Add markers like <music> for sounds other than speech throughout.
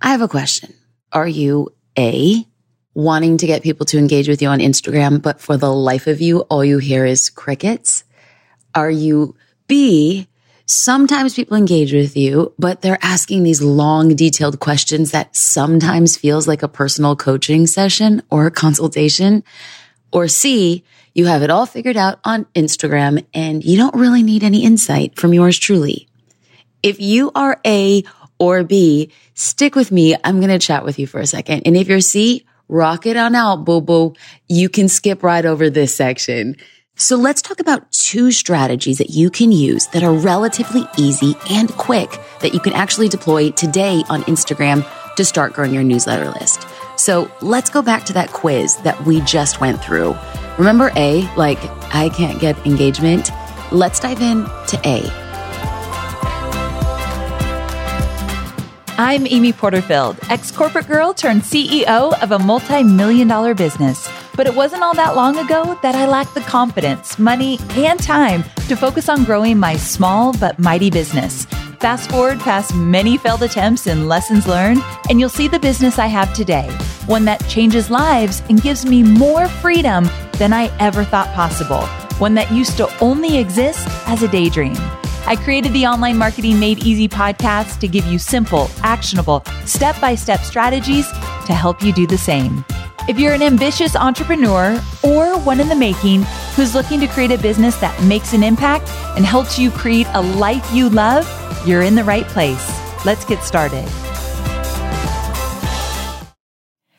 I have a question. Are you A, wanting to get people to engage with you on Instagram, but for the life of you, all you hear is crickets? Are you B, sometimes people engage with you, but they're asking these long, detailed questions that sometimes feels like a personal coaching session or a consultation? Or C, you have it all figured out on Instagram and you don't really need any insight from yours truly. If you are A or B, stick with me. I'm going to chat with you for a second. And if you're C, rock it on out, boo boo. You can skip right over this section. So let's talk about two strategies that you can use that are relatively easy and quick that you can actually deploy today on Instagram to start growing your newsletter list. So let's go back to that quiz that we just went through. Remember A, like I can't get engagement? Let's dive in to A. I'm Amy Porterfield, ex corporate girl turned CEO of a multi million dollar business. But it wasn't all that long ago that I lacked the confidence, money, and time to focus on growing my small but mighty business. Fast forward past many failed attempts and lessons learned, and you'll see the business I have today one that changes lives and gives me more freedom than I ever thought possible, one that used to only exist as a daydream. I created the Online Marketing Made Easy podcast to give you simple, actionable, step by step strategies to help you do the same. If you're an ambitious entrepreneur or one in the making who's looking to create a business that makes an impact and helps you create a life you love, you're in the right place. Let's get started.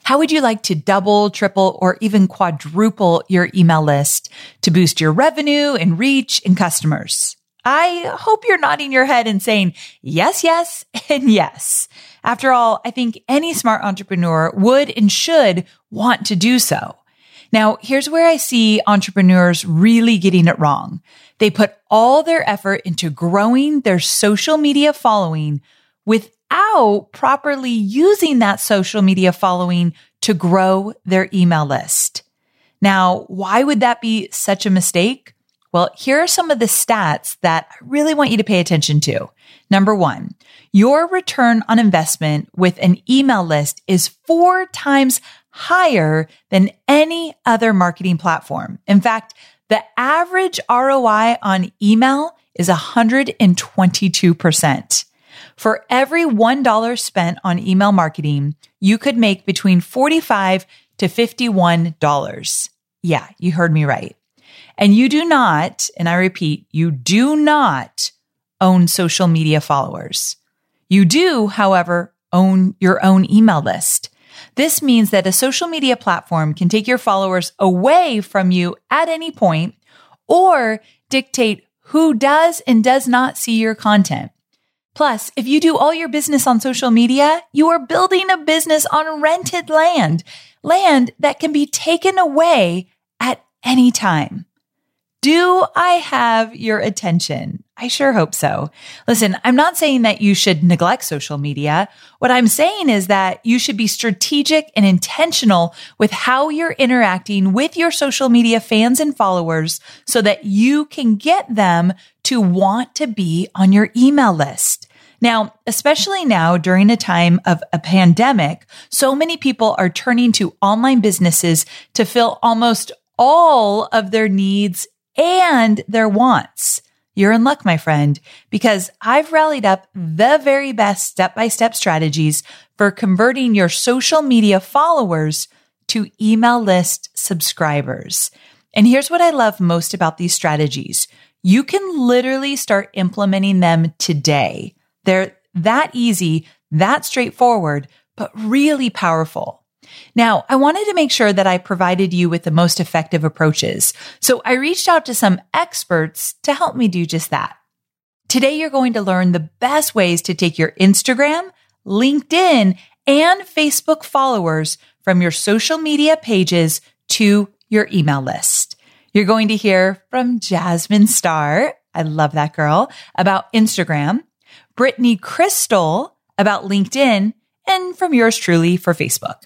How would you like to double, triple, or even quadruple your email list to boost your revenue and reach and customers? I hope you're nodding your head and saying yes, yes, <laughs> and yes. After all, I think any smart entrepreneur would and should want to do so. Now, here's where I see entrepreneurs really getting it wrong. They put all their effort into growing their social media following without properly using that social media following to grow their email list. Now, why would that be such a mistake? Well, here are some of the stats that I really want you to pay attention to. Number one, your return on investment with an email list is four times higher than any other marketing platform. In fact, the average ROI on email is 122%. For every $1 spent on email marketing, you could make between 45 to $51. Yeah, you heard me right. And you do not, and I repeat, you do not own social media followers. You do, however, own your own email list. This means that a social media platform can take your followers away from you at any point or dictate who does and does not see your content. Plus, if you do all your business on social media, you are building a business on rented land, land that can be taken away at any time. Do I have your attention? I sure hope so. Listen, I'm not saying that you should neglect social media. What I'm saying is that you should be strategic and intentional with how you're interacting with your social media fans and followers so that you can get them to want to be on your email list. Now, especially now during a time of a pandemic, so many people are turning to online businesses to fill almost all of their needs and their wants. You're in luck, my friend, because I've rallied up the very best step by step strategies for converting your social media followers to email list subscribers. And here's what I love most about these strategies. You can literally start implementing them today. They're that easy, that straightforward, but really powerful. Now, I wanted to make sure that I provided you with the most effective approaches. So I reached out to some experts to help me do just that. Today, you're going to learn the best ways to take your Instagram, LinkedIn, and Facebook followers from your social media pages to your email list. You're going to hear from Jasmine Star. I love that girl about Instagram, Brittany Krystle about LinkedIn, and from yours truly for Facebook.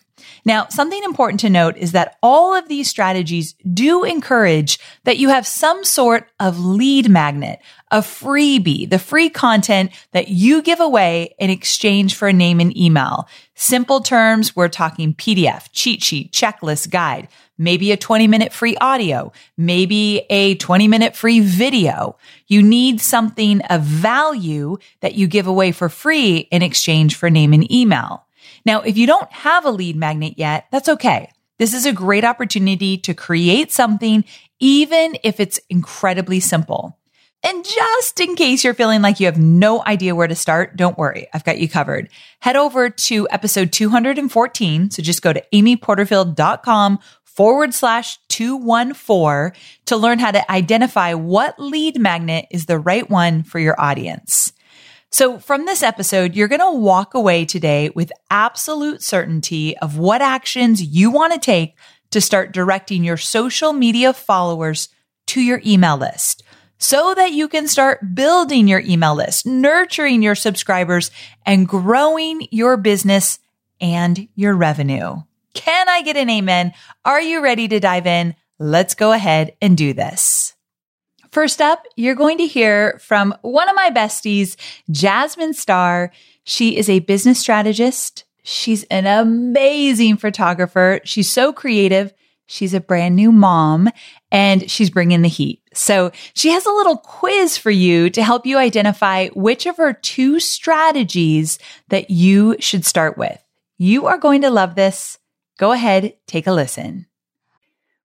Now, something important to note is that all of these strategies do encourage that you have some sort of lead magnet, a freebie, the free content that you give away in exchange for a name and email. Simple terms, we're talking PDF, cheat sheet, checklist, guide, maybe a 20 minute free audio, maybe a 20 minute free video. You need something of value that you give away for free in exchange for name and email. Now, if you don't have a lead magnet yet, that's okay. This is a great opportunity to create something, even if it's incredibly simple. And just in case you're feeling like you have no idea where to start, don't worry. I've got you covered. Head over to episode 214. So just go to amyporterfield.com forward slash 214 to learn how to identify what lead magnet is the right one for your audience. So from this episode, you're going to walk away today with absolute certainty of what actions you want to take to start directing your social media followers to your email list so that you can start building your email list, nurturing your subscribers and growing your business and your revenue. Can I get an amen? Are you ready to dive in? Let's go ahead and do this. First up, you're going to hear from one of my besties, Jasmine Star. She is a business strategist. She's an amazing photographer. She's so creative. She's a brand new mom and she's bringing the heat. So she has a little quiz for you to help you identify which of her two strategies that you should start with. You are going to love this. Go ahead, take a listen.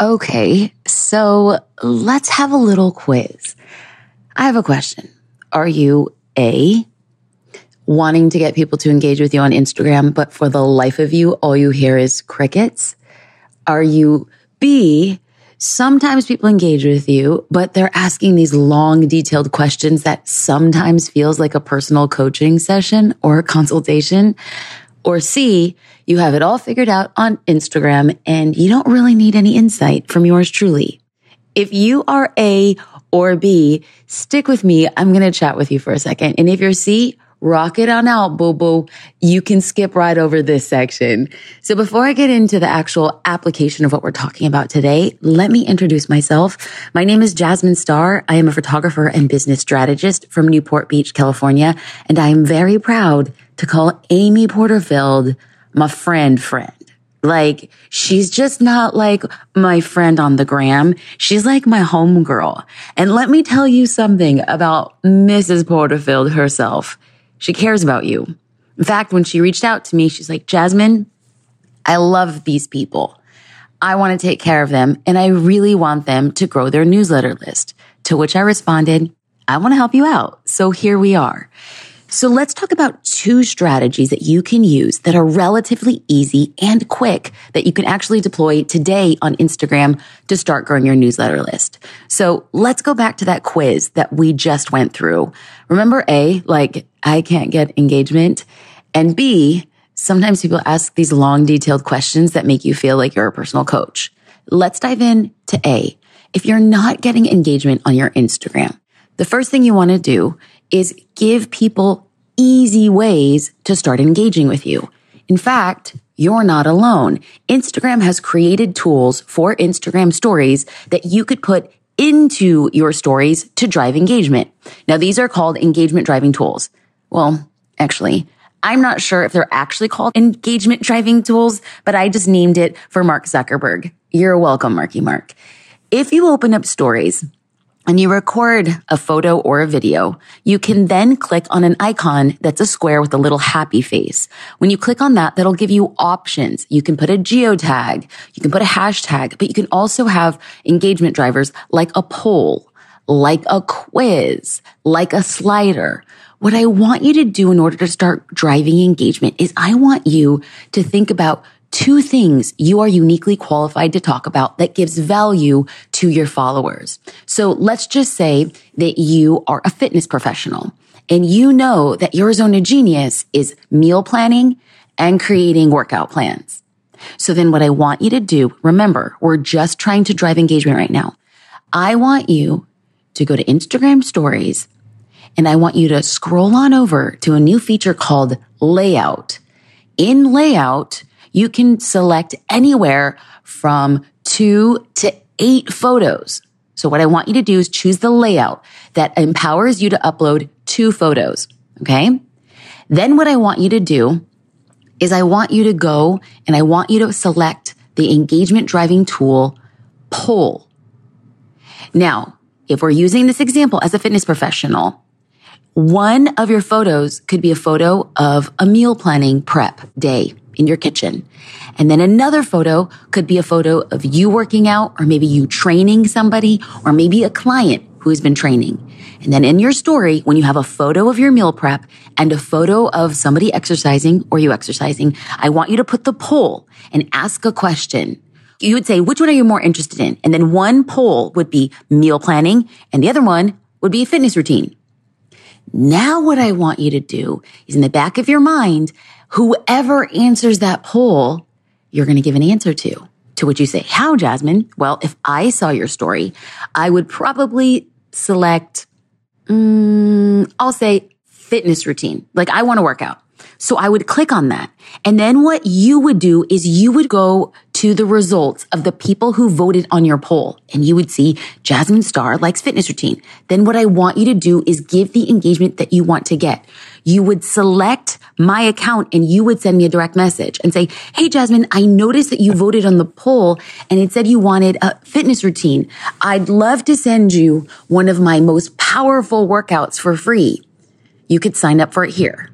Okay, so let's have a little quiz. I have a question. Are you A, wanting to get people to engage with you on Instagram, but for the life of you, all you hear is crickets? Are you B, sometimes people engage with you, but they're asking these long, detailed questions that sometimes feels like a personal coaching session or a consultation? Or C, you have it all figured out on Instagram and you don't really need any insight from yours truly. If you are A or B, stick with me. I'm going to chat with you for a second. And if you're C, rock it on out, boo boo. You can skip right over this section. So before I get into the actual application of what we're talking about today, let me introduce myself. My name is Jasmine Star. I am a photographer and business strategist from Newport Beach, California, and I am very proud to call Amy Porterfield my friend friend. Like she's just not like my friend on the gram. She's like my homegirl. And let me tell you something about Mrs. Porterfield herself. She cares about you. In fact, when she reached out to me, she's like, Jasmine, I love these people. I want to take care of them and I really want them to grow their newsletter list. To which I responded, I want to help you out. So here we are. So let's talk about two strategies that you can use that are relatively easy and quick that you can actually deploy today on Instagram to start growing your newsletter list. So let's go back to that quiz that we just went through. Remember A, like I can't get engagement and B, sometimes people ask these long detailed questions that make you feel like you're a personal coach. Let's dive in to A. If you're not getting engagement on your Instagram, the first thing you want to do is give people easy ways to start engaging with you. In fact, you're not alone. Instagram has created tools for Instagram stories that you could put into your stories to drive engagement. Now, these are called engagement driving tools. Well, actually, I'm not sure if they're actually called engagement driving tools, but I just named it for Mark Zuckerberg. You're welcome, Marky Mark. If you open up stories and you record a photo or a video, you can then click on an icon that's a square with a little happy face. When you click on that, that'll give you options. You can put a geotag, you can put a hashtag, but you can also have engagement drivers like a poll, like a quiz, like a slider. What I want you to do in order to start driving engagement is I want you to think about two things you are uniquely qualified to talk about that gives value to your followers. So let's just say that you are a fitness professional and you know that your zone of genius is meal planning and creating workout plans. So then what I want you to do, remember, we're just trying to drive engagement right now. I want you to go to Instagram stories and I want you to scroll on over to a new feature called layout. In layout, you can select anywhere from two to eight photos. So what I want you to do is choose the layout that empowers you to upload two photos. Okay. Then what I want you to do is I want you to go and I want you to select the engagement driving tool poll. Now, if we're using this example as a fitness professional, one of your photos could be a photo of a meal planning prep day in your kitchen. And then another photo could be a photo of you working out or maybe you training somebody or maybe a client who's been training. And then in your story, when you have a photo of your meal prep and a photo of somebody exercising or you exercising, I want you to put the poll and ask a question. You would say, which one are you more interested in? And then one poll would be meal planning and the other one would be a fitness routine. Now what I want you to do is in the back of your mind, whoever answers that poll, you're going to give an answer to. To which you say, how, Jasmine? Well, if I saw your story, I would probably select, um, I'll say fitness routine. Like I want to work out. So I would click on that. And then what you would do is you would go to the results of the people who voted on your poll and you would see Jasmine Star likes fitness routine. Then what I want you to do is give the engagement that you want to get. You would select my account and you would send me a direct message and say, Hey, Jasmine, I noticed that you voted on the poll and it said you wanted a fitness routine. I'd love to send you one of my most powerful workouts for free. You could sign up for it here.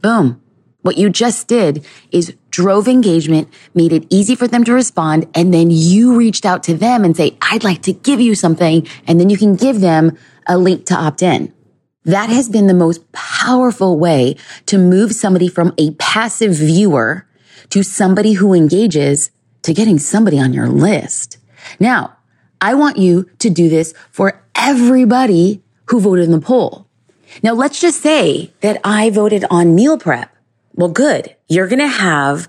Boom. What you just did is drove engagement, made it easy for them to respond. And then you reached out to them and say, I'd like to give you something. And then you can give them a link to opt in. That has been the most powerful way to move somebody from a passive viewer to somebody who engages to getting somebody on your list. Now, I want you to do this for everybody who voted in the poll. Now, let's just say that I voted on meal prep. Well, good. You're going to have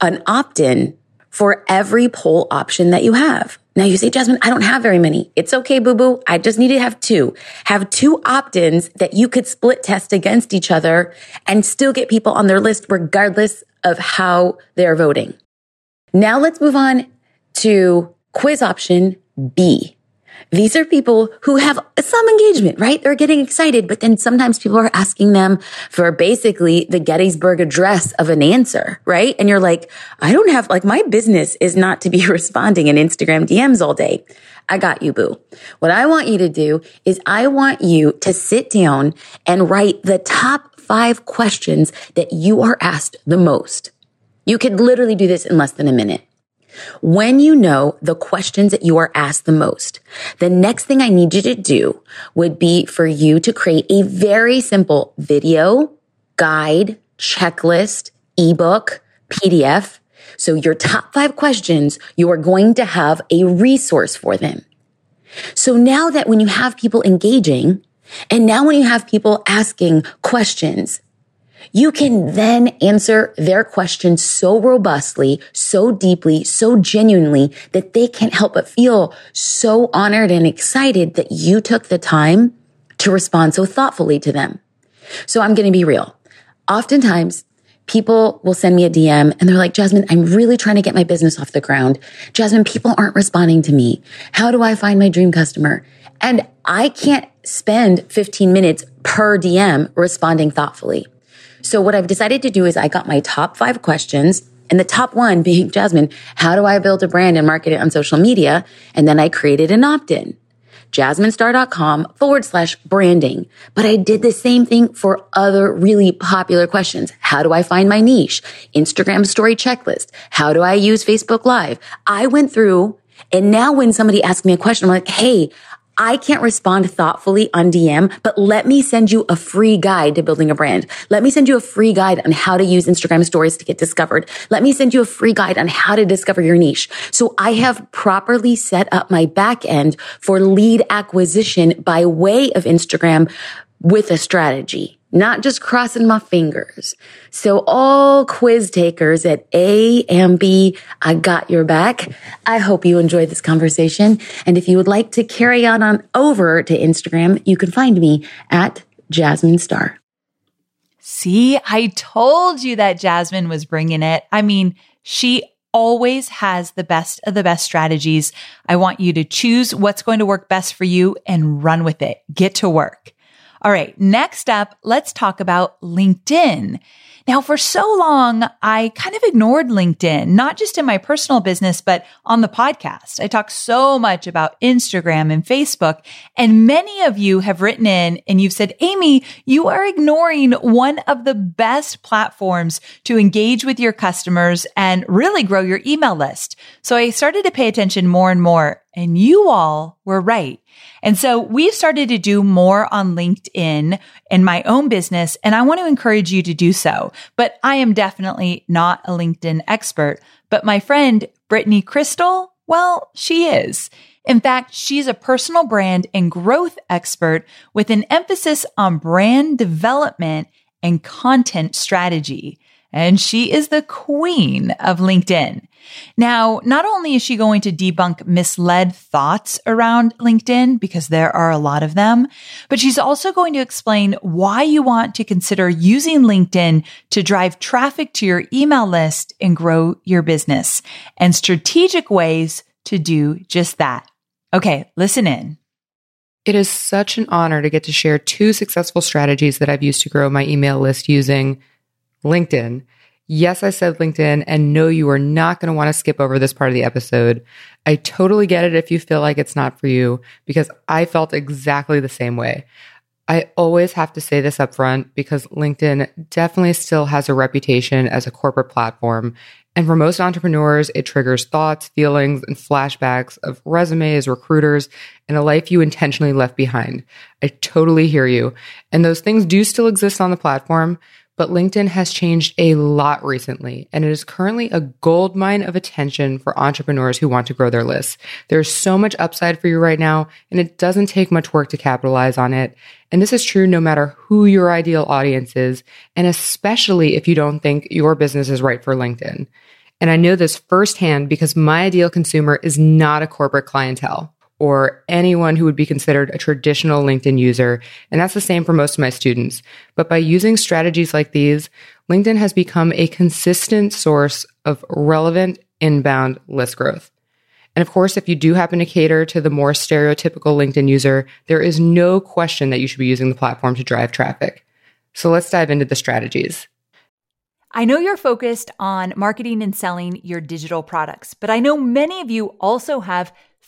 an opt in for every poll option that you have. Now you say, Jasmine, I don't have very many. It's okay, boo boo. I just need to have two. Have two opt-ins that you could split test against each other and still get people on their list regardless of how they're voting. Now let's move on to quiz option B. These are people who have some engagement, right? They're getting excited, but then sometimes people are asking them for basically the Gettysburg address of an answer, right? And you're like, I don't have, like, my business is not to be <laughs> responding in Instagram DMs all day. I got you, boo. What I want you to do is I want you to sit down and write the top five questions that you are asked the most. You could literally do this in less than a minute. When you know the questions that you are asked the most, the next thing I need you to do would be for you to create a very simple video, guide, checklist, ebook, PDF. So your top five questions, you are going to have a resource for them. So now that when you have people engaging and now when you have people asking questions, you can then answer their questions so robustly, so deeply, so genuinely that they can't help but feel so honored and excited that you took the time to respond so thoughtfully to them. So I'm going to be real. Oftentimes people will send me a DM and they're like, Jasmine, I'm really trying to get my business off the ground. Jasmine, people aren't responding to me. How do I find my dream customer? And I can't spend 15 minutes per DM responding thoughtfully. So what I've decided to do is I got my top five questions and the top one being, Jasmine, how do I build a brand and market it on social media? And then I created an opt-in jasminestar.com forward slash branding. But I did the same thing for other really popular questions. How do I find my niche? Instagram story checklist. How do I use Facebook live? I went through and now when somebody asks me a question, I'm like, Hey, I can't respond thoughtfully on DM, but let me send you a free guide to building a brand. Let me send you a free guide on how to use Instagram stories to get discovered. Let me send you a free guide on how to discover your niche. So I have properly set up my back end for lead acquisition by way of Instagram with a strategy not just crossing my fingers. So all quiz takers at A and B, I got your back. I hope you enjoyed this conversation. And if you would like to carry on on over to Instagram, you can find me at Jasmine Star. See, I told you that Jasmine was bringing it. I mean, she always has the best of the best strategies. I want you to choose what's going to work best for you and run with it. Get to work. All right. Next up, let's talk about LinkedIn. Now, for so long, I kind of ignored LinkedIn, not just in my personal business, but on the podcast. I talk so much about Instagram and Facebook. And many of you have written in and you've said, Amy, you are ignoring one of the best platforms to engage with your customers and really grow your email list. So I started to pay attention more and more and you all were right. And so we've started to do more on LinkedIn in my own business, and I want to encourage you to do so. But I am definitely not a LinkedIn expert. But my friend, Brittany Krystle, well, she is. In fact, she's a personal brand and growth expert with an emphasis on brand development and content strategy and she is the queen of LinkedIn. Now, not only is she going to debunk misled thoughts around LinkedIn, because there are a lot of them, but she's also going to explain why you want to consider using LinkedIn to drive traffic to your email list and grow your business and strategic ways to do just that. Okay, listen in. It is such an honor to get to share two successful strategies that I've used to grow my email list using LinkedIn. Yes, I said LinkedIn, and no, you are not going to want to skip over this part of the episode. I totally get it if you feel like it's not for you, because I felt exactly the same way. I always have to say this up front because LinkedIn definitely still has a reputation as a corporate platform. And for most entrepreneurs, it triggers thoughts, feelings, and flashbacks of resumes, recruiters, and a life you intentionally left behind. I totally hear you. And those things do still exist on the platform, but LinkedIn has changed a lot recently, and it is currently a gold mine of attention for entrepreneurs who want to grow their lists. There's so much upside for you right now, and it doesn't take much work to capitalize on it. And this is true no matter who your ideal audience is, and especially if you don't think your business is right for LinkedIn. And I know this firsthand because my ideal consumer is not a corporate clientele or anyone who would be considered a traditional LinkedIn user. And that's the same for most of my students. But by using strategies like these, LinkedIn has become a consistent source of relevant inbound list growth. And of course, if you do happen to cater to the more stereotypical LinkedIn user, there is no question that you should be using the platform to drive traffic. So let's dive into the strategies. I know you're focused on marketing and selling your digital products, but I know many of you also have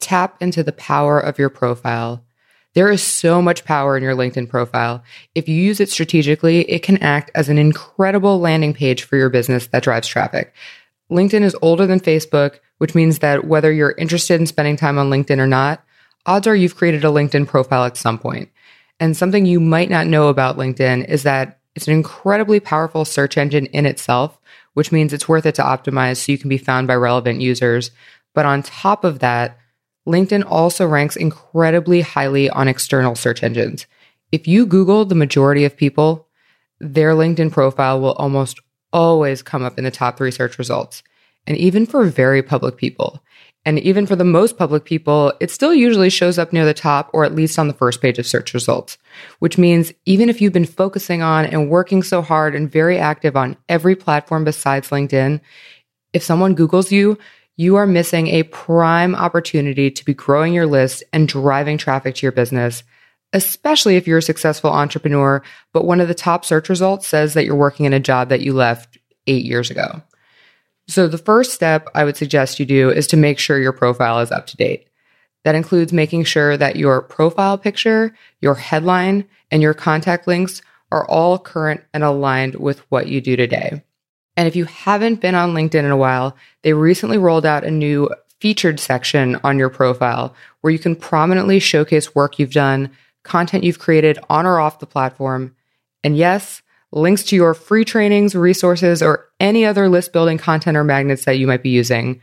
tap into the power of your profile. There is so much power in your LinkedIn profile. If you use it strategically, it can act as an incredible landing page for your business that drives traffic. LinkedIn is older than Facebook, which means that whether you're interested in spending time on LinkedIn or not, odds are you've created a LinkedIn profile at some point. And something you might not know about LinkedIn is that it's an incredibly powerful search engine in itself, which means it's worth it to optimize so you can be found by relevant users. But on top of that, LinkedIn also ranks incredibly highly on external search engines. If you Google the majority of people, their LinkedIn profile will almost always come up in the top three search results. And even for very public people, and even for the most public people, it still usually shows up near the top or at least on the first page of search results, which means even if you've been focusing on and working so hard and very active on every platform besides LinkedIn, if someone Googles you, you are missing a prime opportunity to be growing your list and driving traffic to your business, especially if you're a successful entrepreneur, but one of the top search results says that you're working in a job that you left eight years ago. So, the first step I would suggest you do is to make sure your profile is up to date. That includes making sure that your profile picture, your headline, and your contact links are all current and aligned with what you do today. And if you haven't been on LinkedIn in a while, they recently rolled out a new featured section on your profile where you can prominently showcase work you've done, content you've created on or off the platform, and yes, links to your free trainings, resources, or any other list building content or magnets that you might be using.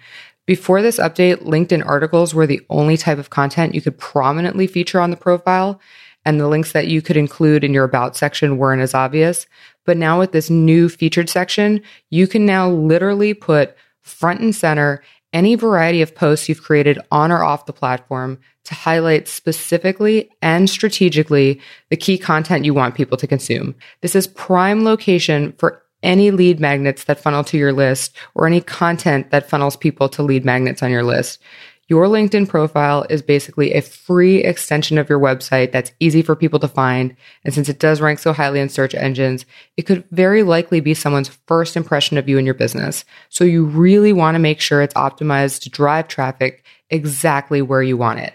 Before this update, LinkedIn articles were the only type of content you could prominently feature on the profile, and the links that you could include in your About section weren't as obvious. But now with this new featured section, you can now literally put front and center any variety of posts you've created on or off the platform to highlight specifically and strategically the key content you want people to consume. This is prime location for any lead magnets that funnel to your list or any content that funnels people to lead magnets on your list. Your LinkedIn profile is basically a free extension of your website that's easy for people to find. And since it does rank so highly in search engines, it could very likely be someone's first impression of you and your business. So you really want to make sure it's optimized to drive traffic exactly where you want it.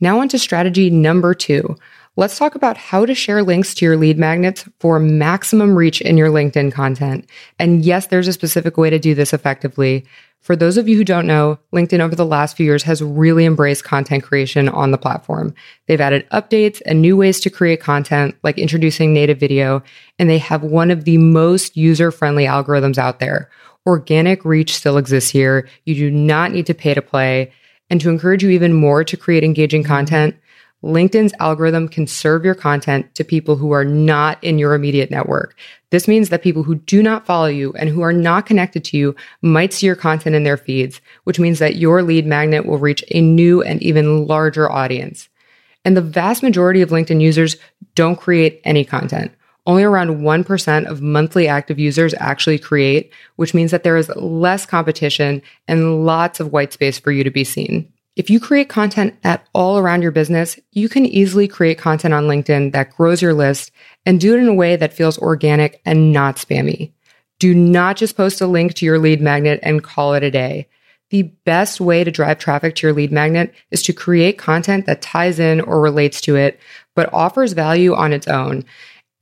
Now on to strategy number two. Let's talk about how to share links to your lead magnets for maximum reach in your LinkedIn content. And yes, there's a specific way to do this effectively. For those of you who don't know, LinkedIn over the last few years has really embraced content creation on the platform. They've added updates and new ways to create content, like introducing native video, and they have one of the most user friendly algorithms out there. Organic reach still exists here. You do not need to pay to play. And to encourage you even more to create engaging content, LinkedIn's algorithm can serve your content to people who are not in your immediate network. This means that people who do not follow you and who are not connected to you might see your content in their feeds, which means that your lead magnet will reach a new and even larger audience. And the vast majority of LinkedIn users don't create any content. Only around 1% of monthly active users actually create, which means that there is less competition and lots of white space for you to be seen. If you create content at all around your business, you can easily create content on LinkedIn that grows your list and do it in a way that feels organic and not spammy. Do not just post a link to your lead magnet and call it a day. The best way to drive traffic to your lead magnet is to create content that ties in or relates to it, but offers value on its own.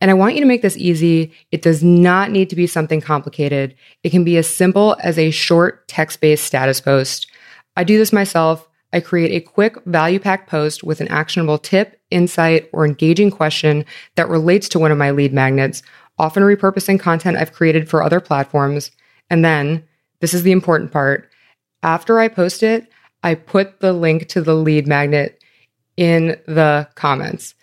And I want you to make this easy. It does not need to be something complicated. It can be as simple as a short text based status post. I do this myself. I create a quick value packed post with an actionable tip, insight, or engaging question that relates to one of my lead magnets, often repurposing content I've created for other platforms. And then, this is the important part. After I post it, I put the link to the lead magnet in the comments.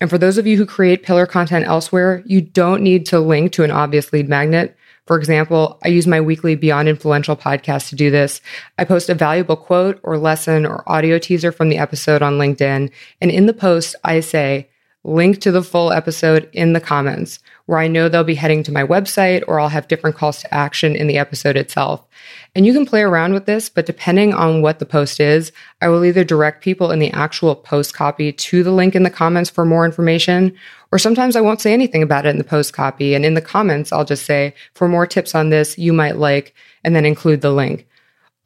And for those of you who create pillar content elsewhere, you don't need to link to an obvious lead magnet. For example, I use my weekly Beyond Influential podcast to do this. I post a valuable quote or lesson or audio teaser from the episode on LinkedIn. And in the post, I say, link to the full episode in the comments, where I know they'll be heading to my website or I'll have different calls to action in the episode itself. And you can play around with this, but depending on what the post is, I will either direct people in the actual post copy to the link in the comments for more information, or sometimes I won't say anything about it in the post copy. And in the comments, I'll just say, for more tips on this, you might like, and then include the link.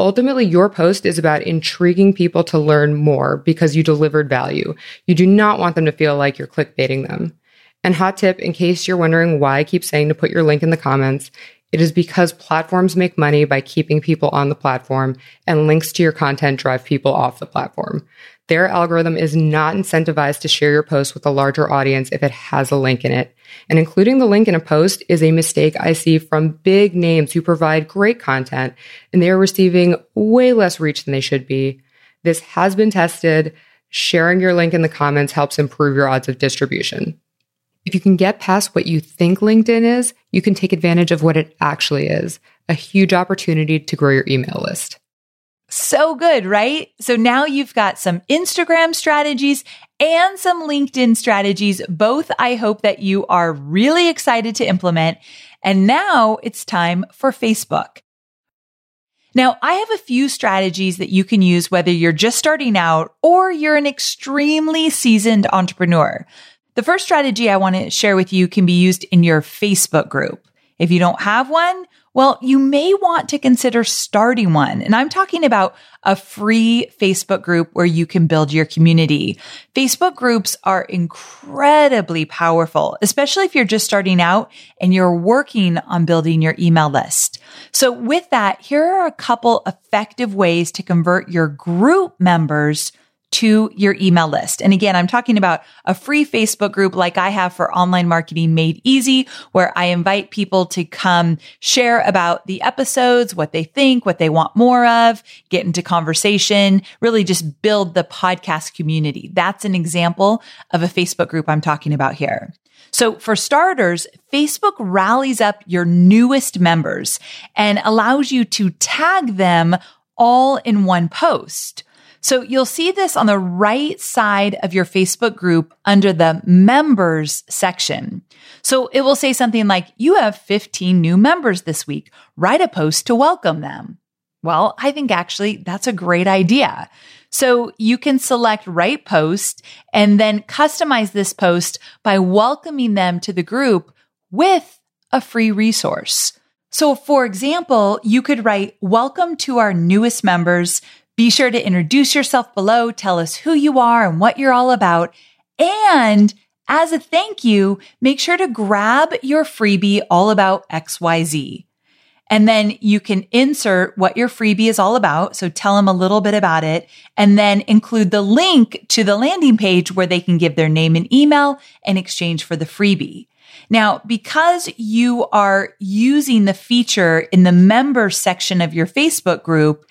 Ultimately, your post is about intriguing people to learn more because you delivered value. You do not want them to feel like you're clickbaiting them. And hot tip, in case you're wondering why I keep saying to put your link in the comments, it is because platforms make money by keeping people on the platform and links to your content drive people off the platform. Their algorithm is not incentivized to share your post with a larger audience if it has a link in it. And including the link in a post is a mistake I see from big names who provide great content and they are receiving way less reach than they should be. This has been tested. Sharing your link in the comments helps improve your odds of distribution. If you can get past what you think LinkedIn is, you can take advantage of what it actually is a huge opportunity to grow your email list. So good, right? So now you've got some Instagram strategies and some LinkedIn strategies. Both I hope that you are really excited to implement. And now it's time for Facebook. Now, I have a few strategies that you can use whether you're just starting out or you're an extremely seasoned entrepreneur. The first strategy I want to share with you can be used in your Facebook group. If you don't have one, well, you may want to consider starting one. And I'm talking about a free Facebook group where you can build your community. Facebook groups are incredibly powerful, especially if you're just starting out and you're working on building your email list. So with that, here are a couple effective ways to convert your group members to your email list. And again, I'm talking about a free Facebook group like I have for online marketing made easy, where I invite people to come share about the episodes, what they think, what they want more of, get into conversation, really just build the podcast community. That's an example of a Facebook group I'm talking about here. So for starters, Facebook rallies up your newest members and allows you to tag them all in one post. So you'll see this on the right side of your Facebook group under the members section. So it will say something like, you have 15 new members this week. Write a post to welcome them. Well, I think actually that's a great idea. So you can select write post and then customize this post by welcoming them to the group with a free resource. So for example, you could write, welcome to our newest members. Be sure to introduce yourself below, tell us who you are and what you're all about. And as a thank you, make sure to grab your freebie all about XYZ. And then you can insert what your freebie is all about. So tell them a little bit about it and then include the link to the landing page where they can give their name and email in exchange for the freebie. Now, because you are using the feature in the member section of your Facebook group,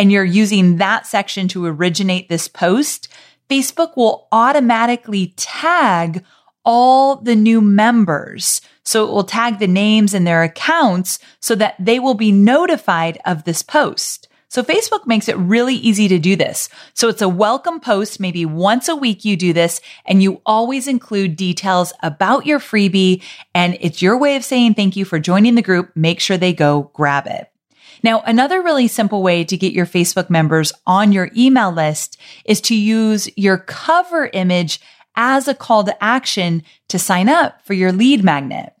and you're using that section to originate this post, Facebook will automatically tag all the new members. So it will tag the names and their accounts so that they will be notified of this post. So Facebook makes it really easy to do this. So it's a welcome post. Maybe once a week you do this and you always include details about your freebie. And it's your way of saying thank you for joining the group. Make sure they go grab it. Now, another really simple way to get your Facebook members on your email list is to use your cover image as a call to action to sign up for your lead magnet.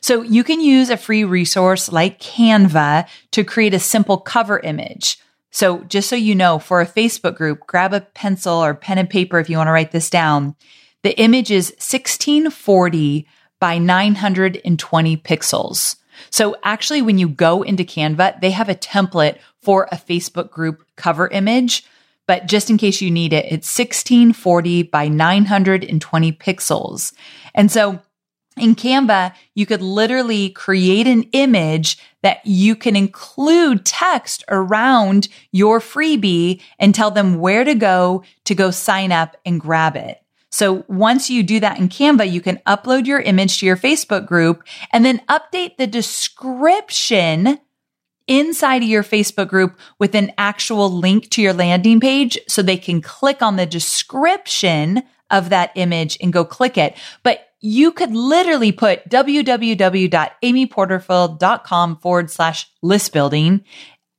So you can use a free resource like Canva to create a simple cover image. So just so you know, for a Facebook group, grab a pencil or pen and paper if you want to write this down. The image is 1640 by 920 pixels. So actually, when you go into Canva, they have a template for a Facebook group cover image. But just in case you need it, it's 1640 by 920 pixels. And so in Canva, you could literally create an image that you can include text around your freebie and tell them where to go to go sign up and grab it. So once you do that in Canva, you can upload your image to your Facebook group and then update the description inside of your Facebook group with an actual link to your landing page so they can click on the description of that image and go click it. But you could literally put www.amyporterfield.com forward slash list building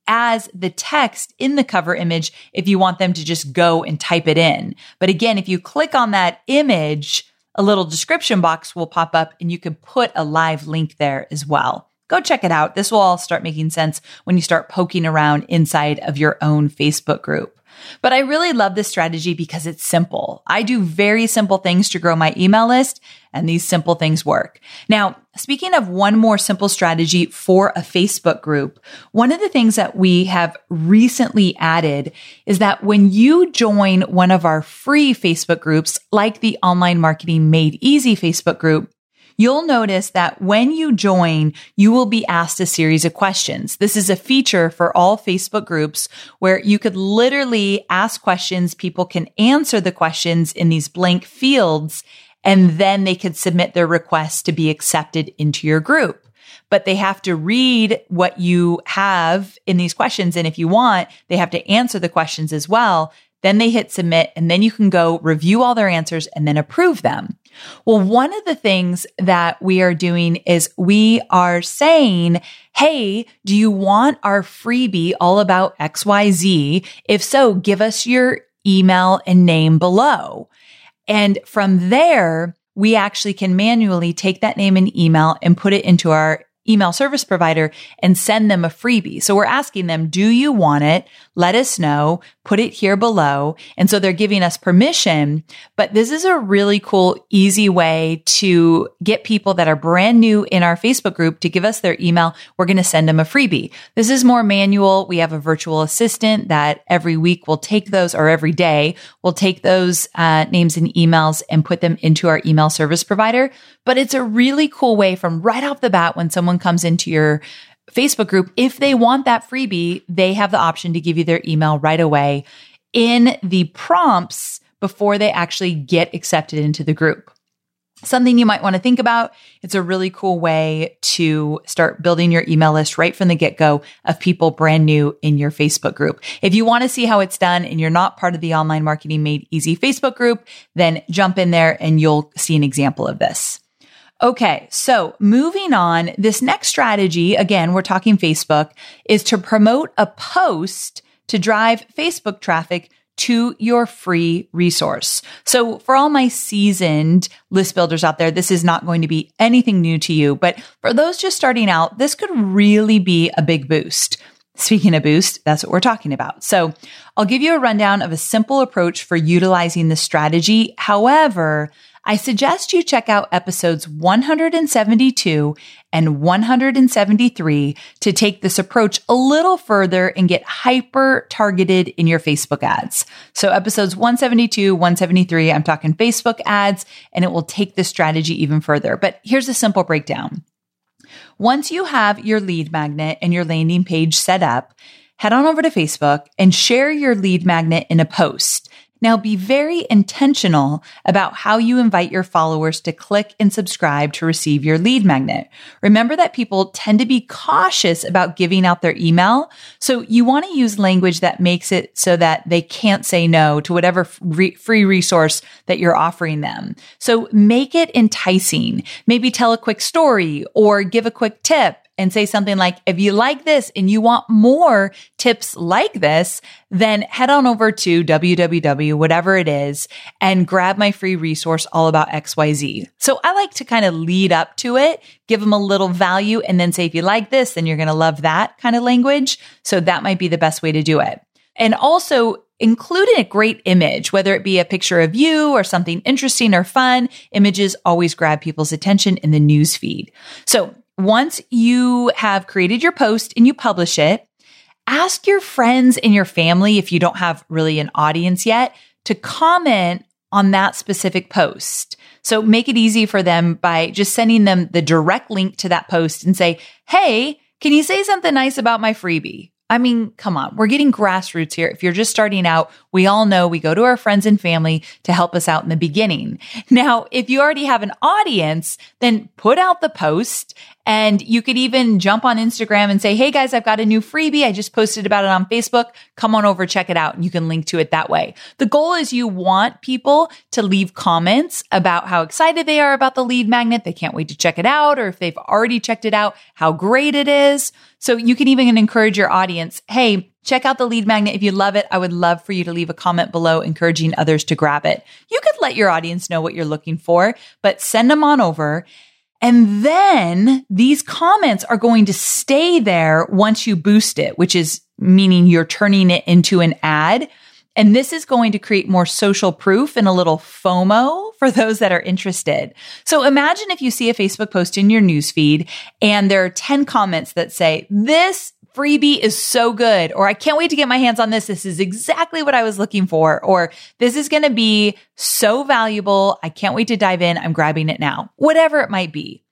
as the text in the cover image if you want them to just go and type it in. But again, if you click on that image, a little description box will pop up and you can put a live link there as well. Go check it out. This will all start making sense when you start poking around inside of your own Facebook group. But I really love this strategy because it's simple. I do very simple things to grow my email list and these simple things work. Now, speaking of one more simple strategy for a Facebook group, one of the things that we have recently added is that when you join one of our free Facebook groups, like the Online Marketing Made Easy Facebook group, you'll notice that when you join, you will be asked a series of questions. This is a feature for all Facebook groups where you could literally ask questions. People can answer the questions in these blank fields and then they could submit their request to be accepted into your group but they have to read what you have in these questions. And if you want, they have to answer the questions as well. Then they hit submit and then you can go review all their answers and then approve them. Well, one of the things that we are doing is we are saying, Hey, do you want our freebie all about XYZ? If so, give us your email and name below. And from there, we actually can manually take that name and email and put it into our email service provider and send them a freebie. So we're asking them, do you want it? Let us know. Put it here below. And so they're giving us permission. But this is a really cool, easy way to get people that are brand new in our Facebook group to give us their email. We're going to send them a freebie. This is more manual. We have a virtual assistant that every week will take those or every day will take those uh, names and emails and put them into our email service provider. But it's a really cool way from right off the bat when someone comes into your Facebook group, if they want that freebie, they have the option to give you their email right away in the prompts before they actually get accepted into the group. Something you might want to think about. It's a really cool way to start building your email list right from the get go of people brand new in your Facebook group. If you want to see how it's done and you're not part of the online marketing made easy Facebook group, then jump in there and you'll see an example of this. Okay. So moving on, this next strategy, again, we're talking Facebook is to promote a post to drive Facebook traffic to your free resource. So for all my seasoned list builders out there, this is not going to be anything new to you, but for those just starting out, this could really be a big boost. Speaking of boost, that's what we're talking about. So I'll give you a rundown of a simple approach for utilizing this strategy. However, I suggest you check out episodes 172 and 173 to take this approach a little further and get hyper targeted in your Facebook ads. So episodes 172, 173, I'm talking Facebook ads, and it will take this strategy even further. But here's a simple breakdown. Once you have your lead magnet and your landing page set up, head on over to Facebook and share your lead magnet in a post. Now be very intentional about how you invite your followers to click and subscribe to receive your lead magnet. Remember that people tend to be cautious about giving out their email. So you want to use language that makes it so that they can't say no to whatever free resource that you're offering them. So make it enticing. Maybe tell a quick story or give a quick tip and say something like, if you like this and you want more tips like this, then head on over to www, whatever it is, and grab my free resource all about XYZ. So I like to kind of lead up to it, give them a little value, and then say, if you like this, then you're going to love that kind of language. So that might be the best way to do it. And also, including a great image, whether it be a picture of you or something interesting or fun. Images always grab people's attention in the news feed. So once you have created your post and you publish it, ask your friends and your family, if you don't have really an audience yet, to comment on that specific post. So make it easy for them by just sending them the direct link to that post and say, Hey, can you say something nice about my freebie? I mean, come on, we're getting grassroots here. If you're just starting out, we all know we go to our friends and family to help us out in the beginning. Now, if you already have an audience, then put out the post and you could even jump on Instagram and say, Hey guys, I've got a new freebie. I just posted about it on Facebook. Come on over, check it out. And you can link to it that way. The goal is you want people to leave comments about how excited they are about the lead magnet. They can't wait to check it out. Or if they've already checked it out, how great it is. So you can even encourage your audience. Hey, check out the lead magnet. If you love it, I would love for you to leave a comment below encouraging others to grab it. You could let your audience know what you're looking for, but send them on over and then these comments are going to stay there once you boost it, which is meaning you're turning it into an ad. And this is going to create more social proof and a little FOMO for those that are interested. So imagine if you see a Facebook post in your newsfeed and there are 10 comments that say, this freebie is so good, or I can't wait to get my hands on this. This is exactly what I was looking for, or this is going to be so valuable. I can't wait to dive in. I'm grabbing it now, whatever it might be.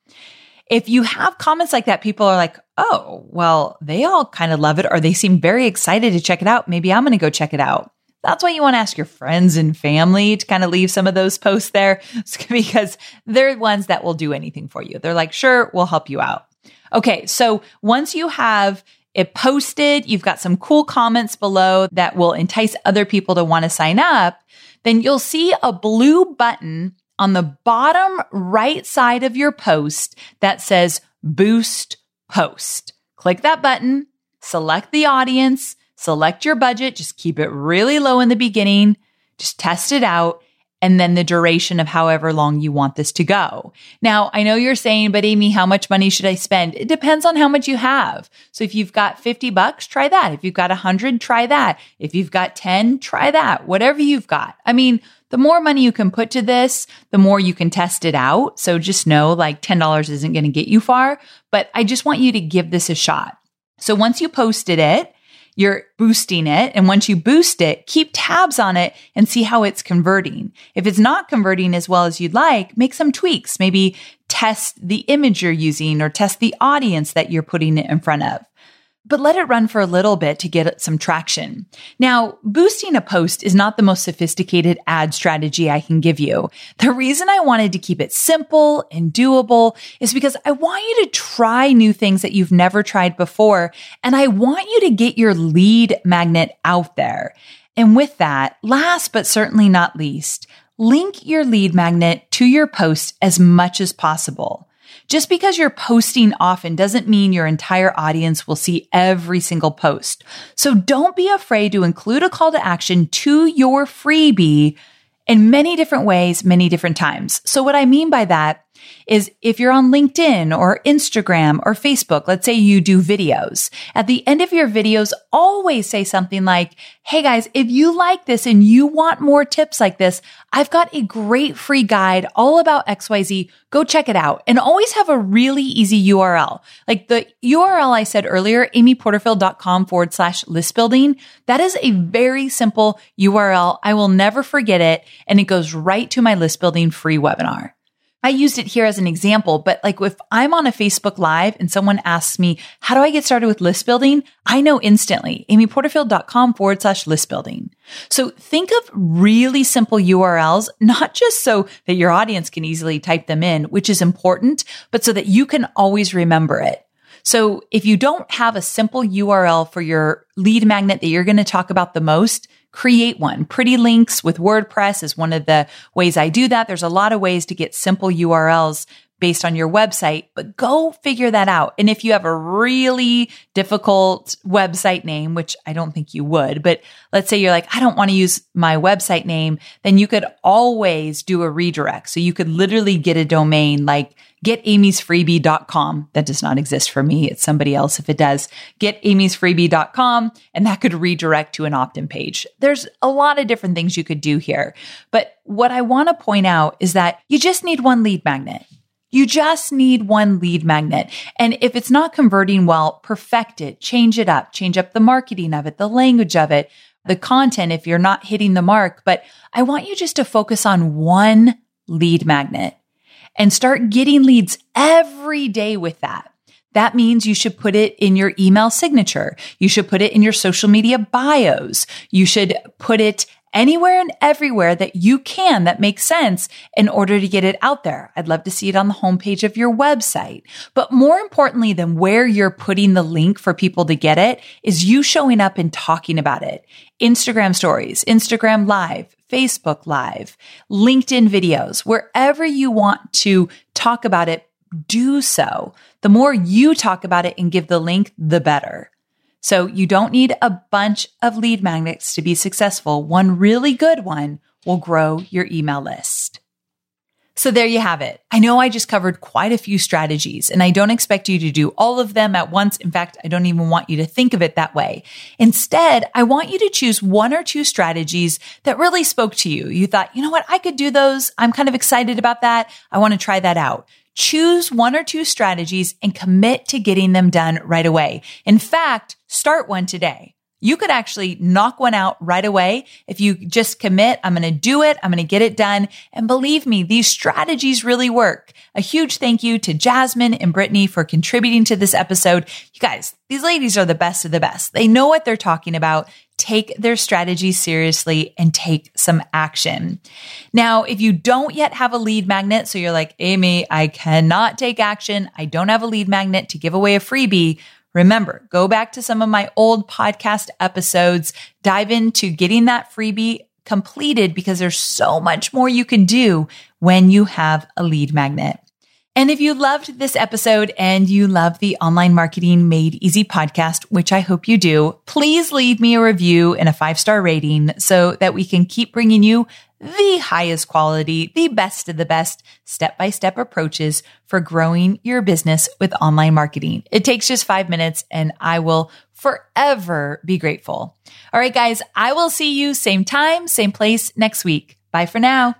If you have comments like that, people are like, Oh, well, they all kind of love it, or they seem very excited to check it out. Maybe I'm going to go check it out. That's why you want to ask your friends and family to kind of leave some of those posts there <laughs> because they're ones that will do anything for you. They're like, sure, we'll help you out. Okay. So once you have it posted, you've got some cool comments below that will entice other people to want to sign up, then you'll see a blue button on the bottom right side of your post that says boost post. Click that button, select the audience, select your budget, just keep it really low in the beginning, just test it out and then the duration of however long you want this to go. Now, I know you're saying, but Amy, how much money should I spend? It depends on how much you have. So if you've got 50 bucks, try that. If you've got 100, try that. If you've got 10, try that. Whatever you've got. I mean, the more money you can put to this, the more you can test it out. So just know like $10 isn't going to get you far, but I just want you to give this a shot. So once you posted it, you're boosting it. And once you boost it, keep tabs on it and see how it's converting. If it's not converting as well as you'd like, make some tweaks. Maybe test the image you're using or test the audience that you're putting it in front of but let it run for a little bit to get some traction. Now, boosting a post is not the most sophisticated ad strategy I can give you. The reason I wanted to keep it simple and doable is because I want you to try new things that you've never tried before. And I want you to get your lead magnet out there. And with that, last but certainly not least, link your lead magnet to your post as much as possible. Just because you're posting often doesn't mean your entire audience will see every single post. So don't be afraid to include a call to action to your freebie in many different ways, many different times. So what I mean by that is if you're on LinkedIn or Instagram or Facebook, let's say you do videos. At the end of your videos, always say something like, Hey guys, if you like this and you want more tips like this, I've got a great free guide all about XYZ. Go check it out and always have a really easy URL. Like the URL I said earlier, amyporterfield.com forward slash list building. That is a very simple URL. I will never forget it. And it goes right to my list building free webinar. I used it here as an example, but like if I'm on a Facebook live and someone asks me, how do I get started with list building? I know instantly, amyporterfield.com forward slash list building. So think of really simple URLs, not just so that your audience can easily type them in, which is important, but so that you can always remember it. So if you don't have a simple URL for your lead magnet that you're going to talk about the most, create one. Pretty links with WordPress is one of the ways I do that. There's a lot of ways to get simple URLs based on your website, but go figure that out. And if you have a really difficult website name, which I don't think you would, but let's say you're like, I don't want to use my website name, then you could always do a redirect. So you could literally get a domain like getamysfreebie.com. That does not exist for me. It's somebody else if it does. Getamysfreebie.com and that could redirect to an opt-in page. There's a lot of different things you could do here. But what I want to point out is that you just need one lead magnet. You just need one lead magnet. And if it's not converting well, perfect it, change it up, change up the marketing of it, the language of it, the content if you're not hitting the mark. But I want you just to focus on one lead magnet and start getting leads every day with that. That means you should put it in your email signature. You should put it in your social media bios. You should put it anywhere and everywhere that you can that makes sense in order to get it out there. I'd love to see it on the homepage of your website. But more importantly than where you're putting the link for people to get it is you showing up and talking about it. Instagram stories, Instagram live, Facebook live, LinkedIn videos, wherever you want to talk about it, do so. The more you talk about it and give the link, the better. So you don't need a bunch of lead magnets to be successful. One really good one will grow your email list. So there you have it. I know I just covered quite a few strategies and I don't expect you to do all of them at once. In fact, I don't even want you to think of it that way. Instead, I want you to choose one or two strategies that really spoke to you. You thought, you know what? I could do those. I'm kind of excited about that. I want to try that out. Choose one or two strategies and commit to getting them done right away. In fact, start one today. You could actually knock one out right away if you just commit. I'm going to do it. I'm going to get it done. And believe me, these strategies really work. A huge thank you to Jasmine and Brittany for contributing to this episode. You guys, these ladies are the best of the best. They know what they're talking about take their strategy seriously and take some action. Now, if you don't yet have a lead magnet, so you're like, Amy, I cannot take action. I don't have a lead magnet to give away a freebie. Remember, go back to some of my old podcast episodes, dive into getting that freebie completed because there's so much more you can do when you have a lead magnet. And if you loved this episode and you love the online marketing made easy podcast, which I hope you do, please leave me a review and a five star rating so that we can keep bringing you the highest quality, the best of the best step by step approaches for growing your business with online marketing. It takes just five minutes and I will forever be grateful. All right, guys, I will see you same time, same place next week. Bye for now.